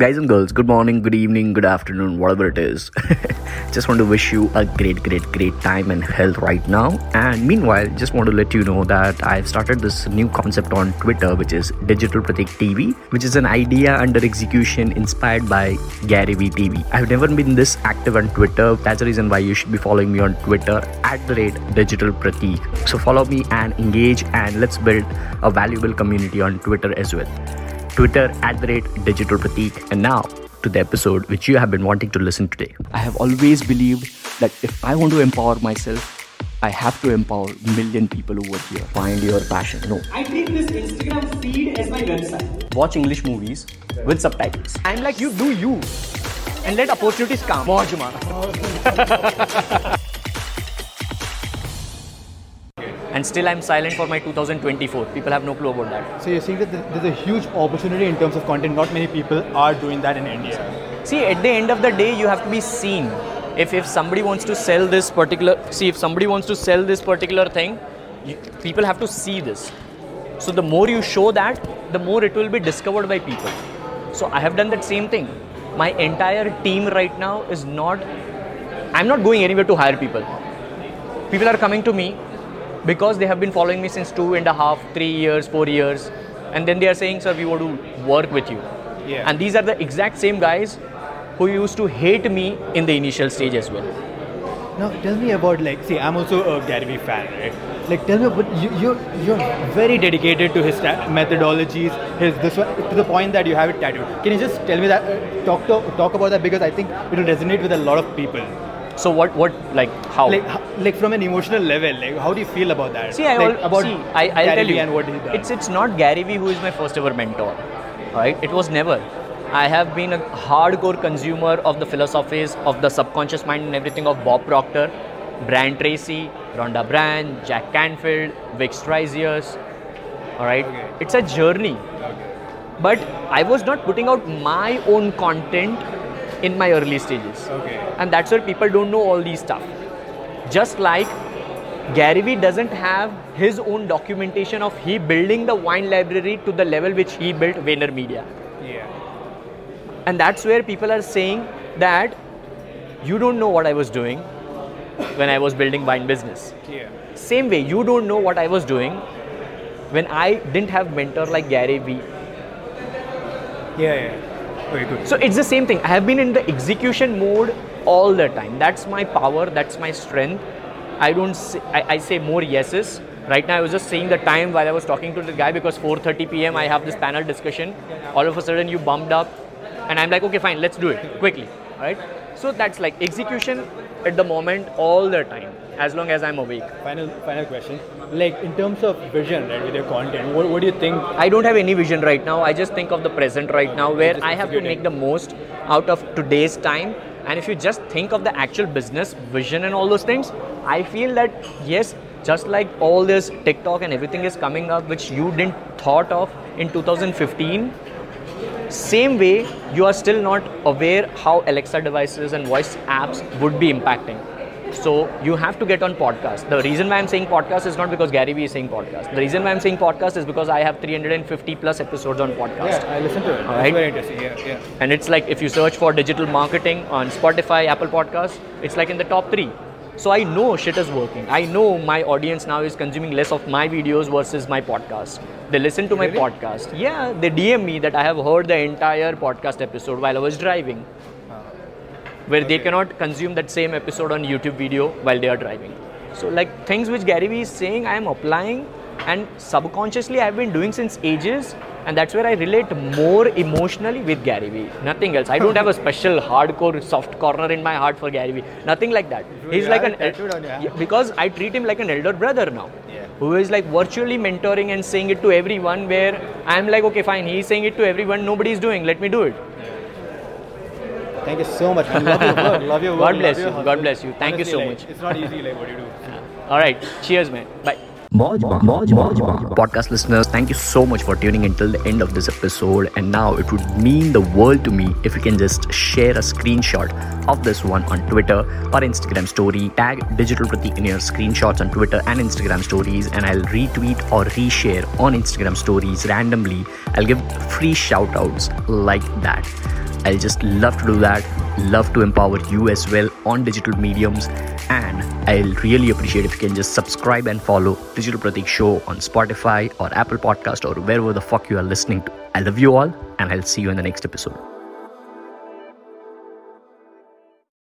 Guys and girls, good morning, good evening, good afternoon, whatever it is. just want to wish you a great, great, great time and health right now. And meanwhile, just want to let you know that I've started this new concept on Twitter, which is Digital Pratik TV, which is an idea under execution inspired by Gary Vee TV. I've never been this active on Twitter. That's the reason why you should be following me on Twitter at the rate Digital Pratik. So follow me and engage, and let's build a valuable community on Twitter as well. Twitter at the rate Digital Pratik. And now to the episode which you have been wanting to listen today. I have always believed that if I want to empower myself, I have to empower million people over here. Find your passion. No. I treat this Instagram feed as my website. Watch English movies with subtitles. I'm like, you do you. And let opportunities come. Mauj and still I'm silent for my 2024. People have no clue about that. So you're saying that there's a huge opportunity in terms of content. Not many people are doing that in India. See, at the end of the day, you have to be seen. If if somebody wants to sell this particular, see, if somebody wants to sell this particular thing, you, people have to see this. So the more you show that, the more it will be discovered by people. So I have done that same thing. My entire team right now is not. I'm not going anywhere to hire people. People are coming to me because they have been following me since two and a half, three years, four years, and then they are saying, "Sir, we want to work with you." Yeah. And these are the exact same guys who used to hate me in the initial stage as well. Now tell me about like, see, I'm also a Gary Vee fan, right? Like, tell me, but you, you're you're very dedicated to his ta- methodologies, his this one, to the point that you have it tattooed. Can you just tell me that, uh, talk to, talk about that because I think it will resonate with a lot of people. So what? What? Like how? Like, like from an emotional level, like how do you feel about that? See, I like, al- about see, I, I'll Gary tell Vee you. and what he does. It's it's not Gary Vee who is my first ever mentor, right? It was never. I have been a hardcore consumer of the philosophies of the subconscious mind and everything of Bob Proctor, Brian Tracy, Rhonda Byrne, Jack Canfield, Vic Strizzius. All right, it's a journey. But I was not putting out my own content in my early stages. Okay. And that's where people don't know all these stuff. Just like Gary Vee doesn't have his own documentation of he building the wine library to the level which he built VaynerMedia. yeah. And that's where people are saying that you don't know what I was doing when I was building wine business. Yeah. Same way, you don't know what I was doing when I didn't have mentor like Gary Vee. Yeah. Yeah. Good. So it's the same thing. I have been in the execution mode all the time. That's my power. That's my strength. I don't. Say, I, I say more yeses. Right now, I was just saying the time while I was talking to the guy because 4:30 p.m. I have this panel discussion. All of a sudden, you bumped up, and I'm like, okay, fine, let's do it quickly. Right? So that's like execution at the moment all the time, as long as I'm awake. Final, final question. Like in terms of vision, right, with your content, what, what do you think? I don't have any vision right now. I just think of the present right now where I have to make the most out of today's time. And if you just think of the actual business vision and all those things, I feel that yes, just like all this TikTok and everything is coming up which you didn't thought of in 2015, same way you are still not aware how Alexa devices and voice apps would be impacting. So you have to get on podcast. The reason why I'm saying podcast is not because Gary Vee is saying podcast. The reason why I'm saying podcast is because I have 350 plus episodes on podcast. Yeah, I listen to it. All It's very interesting. Yeah, yeah. And it's like if you search for digital marketing on Spotify, Apple Podcasts, it's like in the top three. So I know shit is working. I know my audience now is consuming less of my videos versus my podcast. They listen to my Really? podcast. Yeah, they DM me that I have heard the entire podcast episode while I was driving. Where they cannot consume that same episode on YouTube video while they are driving. So like things which Gary Vee is saying, I am applying and subconsciously I've been doing since ages and that's where I relate more emotionally with Gary Vee. Nothing else. I don't have a special hardcore soft corner in my heart for Gary Vee. Nothing like that. He's like an it tattooed on your hand. Yeah, because I treat him like an elder brother now. Yeah. Who is like virtually mentoring and saying it to everyone where I'm like, okay, fine, he's saying it to everyone, nobody's doing, let me do it. Thank you so much. man. Love your work. Love your work. God bless you. God bless you. Thank you so like, much. It's not easy like what you do. All right, cheers, man. Bye. Podcast listeners, thank you so much for tuning in till the end of this episode. And now it would mean the world to me if you can just share a screenshot of this one on Twitter or Instagram story. Tag Digital Pratik in your screenshots on Twitter and Instagram stories, and I'll retweet or reshare on Instagram stories randomly. I'll give free shout outs like that. I'll just love to do that. Love to empower you as well on digital mediums. And I'll really appreciate if you can just subscribe and follow Digital Pratik Show on Spotify or Apple Podcast or wherever the fuck you are listening to. I love you all, and I'll see you in the next episode.